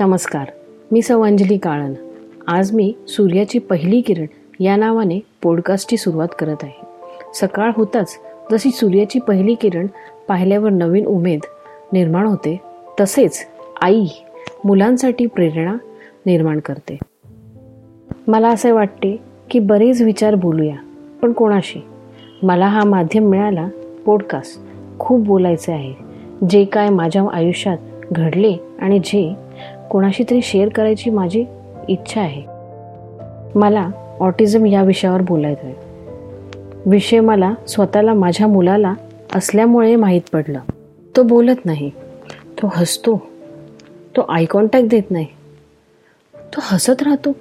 नमस्कार मी सौ अंजली काळन आज मी सूर्याची पहिली किरण या नावाने पॉडकास्टची सुरुवात करत आहे. सकाळ होताच जशी सूर्याची पहिली किरण पाहिल्यावर नवीन उमेद निर्माण होते तसेच आई मुलांसाठी प्रेरणा निर्माण करते. मला असे वाटते की बरेच विचार बोलूया पण कोणाशी? मला हा माध्यम मिळाला पॉडकास्ट खूप बोलायचे आहे जे काय माझ्या आयुष्यात घडले आणि जे कोणाशी तरी शेअर करायची माझी इच्छा आहे. मला ऑटिझम या विषयावर बोलायचं आहे विषय मला स्वतःला माझ्या मुलाला असल्यामुळे माहीत पडलं. तो बोलत नाही. तो हसतो. तो आय कॉन्टॅक्ट देत नाही. तो हसत राहतो.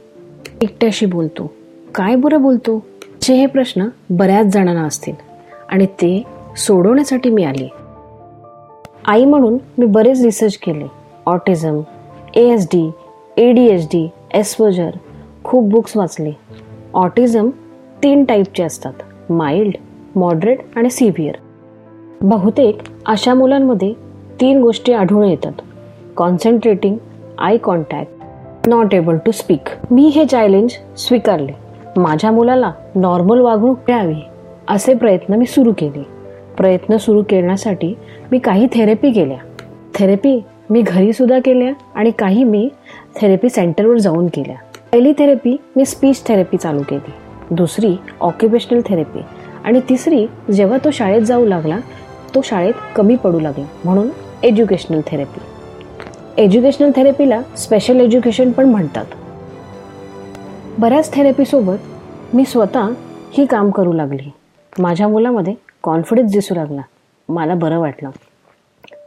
एकट्याशी बोलतो. काय बरं बोलतो? असे हे प्रश्न बऱ्याच जणांना असतील. आणि ते सोडवण्यासाठी मी आले. आई म्हणून मी बरेच रिसर्च केले. Autism A S D A D H D Asperger खूप बुक्स वाचले. ऑटिझम तीन टाईपचे असतात माइल्ड मॉडरेट आणि सिव्हिअर बहुतेक अशा मुलांमध्ये तीन गोष्टी आढळून येतात. Concentrating eye contact not able to speak मी हे चॅलेंज स्वीकारले. माझ्या मुलाला नॉर्मल वागणूक मिळावी असे प्रयत्न मी सुरू केले. प्रयत्न सुरू करण्यासाठी मी काही थेरपी केल्या. थेरपी मी घरी सुद्धा केल्या आणि काही मी थेरपी सेंटरवर जाऊन केल्या. पहिली थेरपी मी स्पीच थेरपी चालू केली. दुसरी ऑक्युपेशनल थेरपी आणि तिसरी जेव्हा तो शाळेत जाऊ लागला तो शाळेत कमी पडू लागला म्हणून एज्युकेशनल थेरपी एज्युकेशनल थेरपीला स्पेशल एज्युकेशन पण म्हणतात. बऱ्याच थेरपीसोबत मी स्वतः ही काम करू लागली. माझ्या मुलामध्ये कॉन्फिडन्स दिसू लागला. मला बरं वाटलं.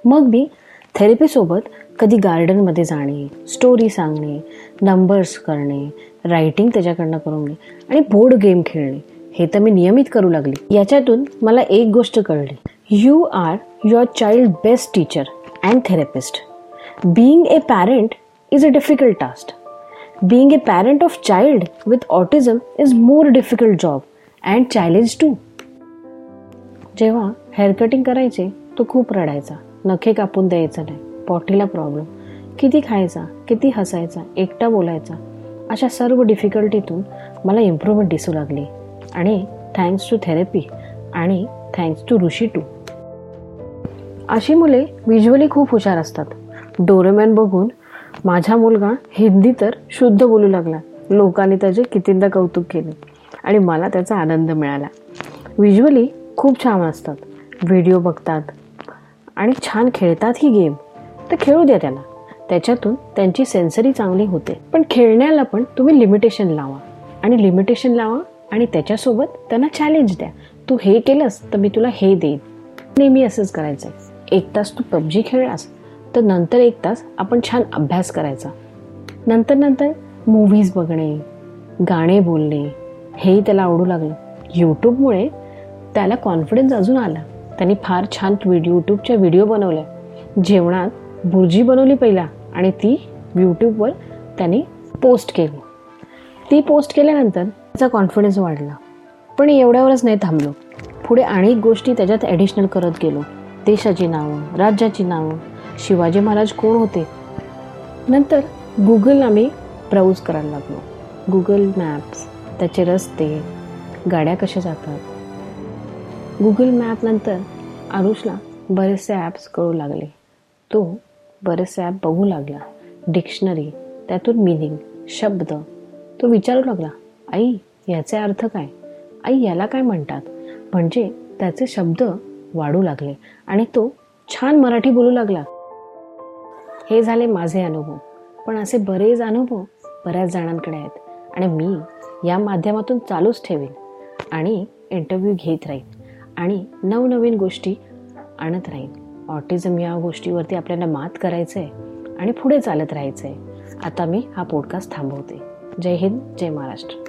मग मी थेरपीसोबत कधी गार्डनमध्ये जाणे स्टोरी सांगणे नंबर्स करणे रायटिंग त्याच्याकडनं करून घे आणि बोर्ड गेम खेळणे हे तर मी नियमित करू लागली. याच्यातून मला एक गोष्ट कळली. You are your child best teacher and therapist being a parent is a difficult task being a parent of child with autism is more difficult job and challenge too जेव्हा हेअर कटिंग करायचे तो खूप रडायचा. नखे कापून द्यायचं नाही. पॉटीला problem किती खायचा किती हसायचा एकटा बोलायचा अशा सर्व डिफिकल्टीतून मला इम्प्रूव्हमेंट दिसू लागली. आणि थँक्स टू थेरपी आणि थँक्स टू ऋषी टू अशी मुले विज्युअली खूप हुशार असतात. डोरेमॅन बघून माझा मुलगा हिंदी तर शुद्ध बोलू लागला. लोकांनी त्याचे कितींदा कौतुक केले आणि मला त्याचा आनंद मिळाला. विज्युअली खूप छान असतात. व्हिडिओ बघतात. आणि छान खेळतात ही गेम. तर खेळू द्या त्याला त्याच्यातून त्यांची सेन्सरी चांगली होते. पण खेळण्याला पण तुम्ही लिमिटेशन लावा. आणि लिमिटेशन लावा आणि त्याच्यासोबत त्यांना चॅलेंज द्या. तू हे केलंस तर मी तुला हे देईन. नेहमी असंच करायचं. एक तास तू पबजी खेळलास तर नंतर एक तास आपण छान अभ्यास करायचा. नंतर नंतर मूव्हीज बघणे गाणे बोलणे हेही त्याला आवडू लागलं. यूट्यूबमुळे त्याला कॉन्फिडन्स अजून आला. त्यांनी फार छान यूट्यूबच्या व्हिडिओ बनवल्या. जेवणात भुर्जी बनवली पहिला आणि ती यूट्यूबवर त्यांनी पोस्ट केली. ती पोस्ट केल्यानंतर त्याचा कॉन्फिडन्स वाढला. पण एवढ्यावरच नाही थांबलो. पुढे अनेक गोष्टी त्याच्यात ॲडिशनल करत गेलो. देशाची नावं राज्याची नावं शिवाजी महाराज कोण होते? नंतर गुगल आम्ही ब्राऊज करायला लागलो. गुगल मॅप्स त्याचे रस्ते गाड्या कशा जातात गुगल मॅप नंतर आरुषला बरेचसे ॲप्स कळू लागले. तो बरेचसे ॲप बघू लागला. डिक्शनरी त्यातून मिनिंग शब्द. तो विचारू लागला आई याचे अर्थ काय? आई याला काय म्हणतात? म्हणजे त्याचे शब्द वाढू लागले आणि तो छान मराठी बोलू लागला. हे झाले माझे अनुभव. पण असे बरेच अनुभव बऱ्याच जणांकडे आहेत आणि मी या माध्यमातून चालूच ठेवेन आणि इंटरव्ह्यू घेत राहीन. आणि नवनवीन गोष्टी आणत राहीन ऑटिझम या गोष्टीवरती आपल्याला मात करायचं आहे आणि पुढे चालत राहायचं आहे आता मी हा पॉडकास्ट थांबवते. जय हिंद जय महाराष्ट्र.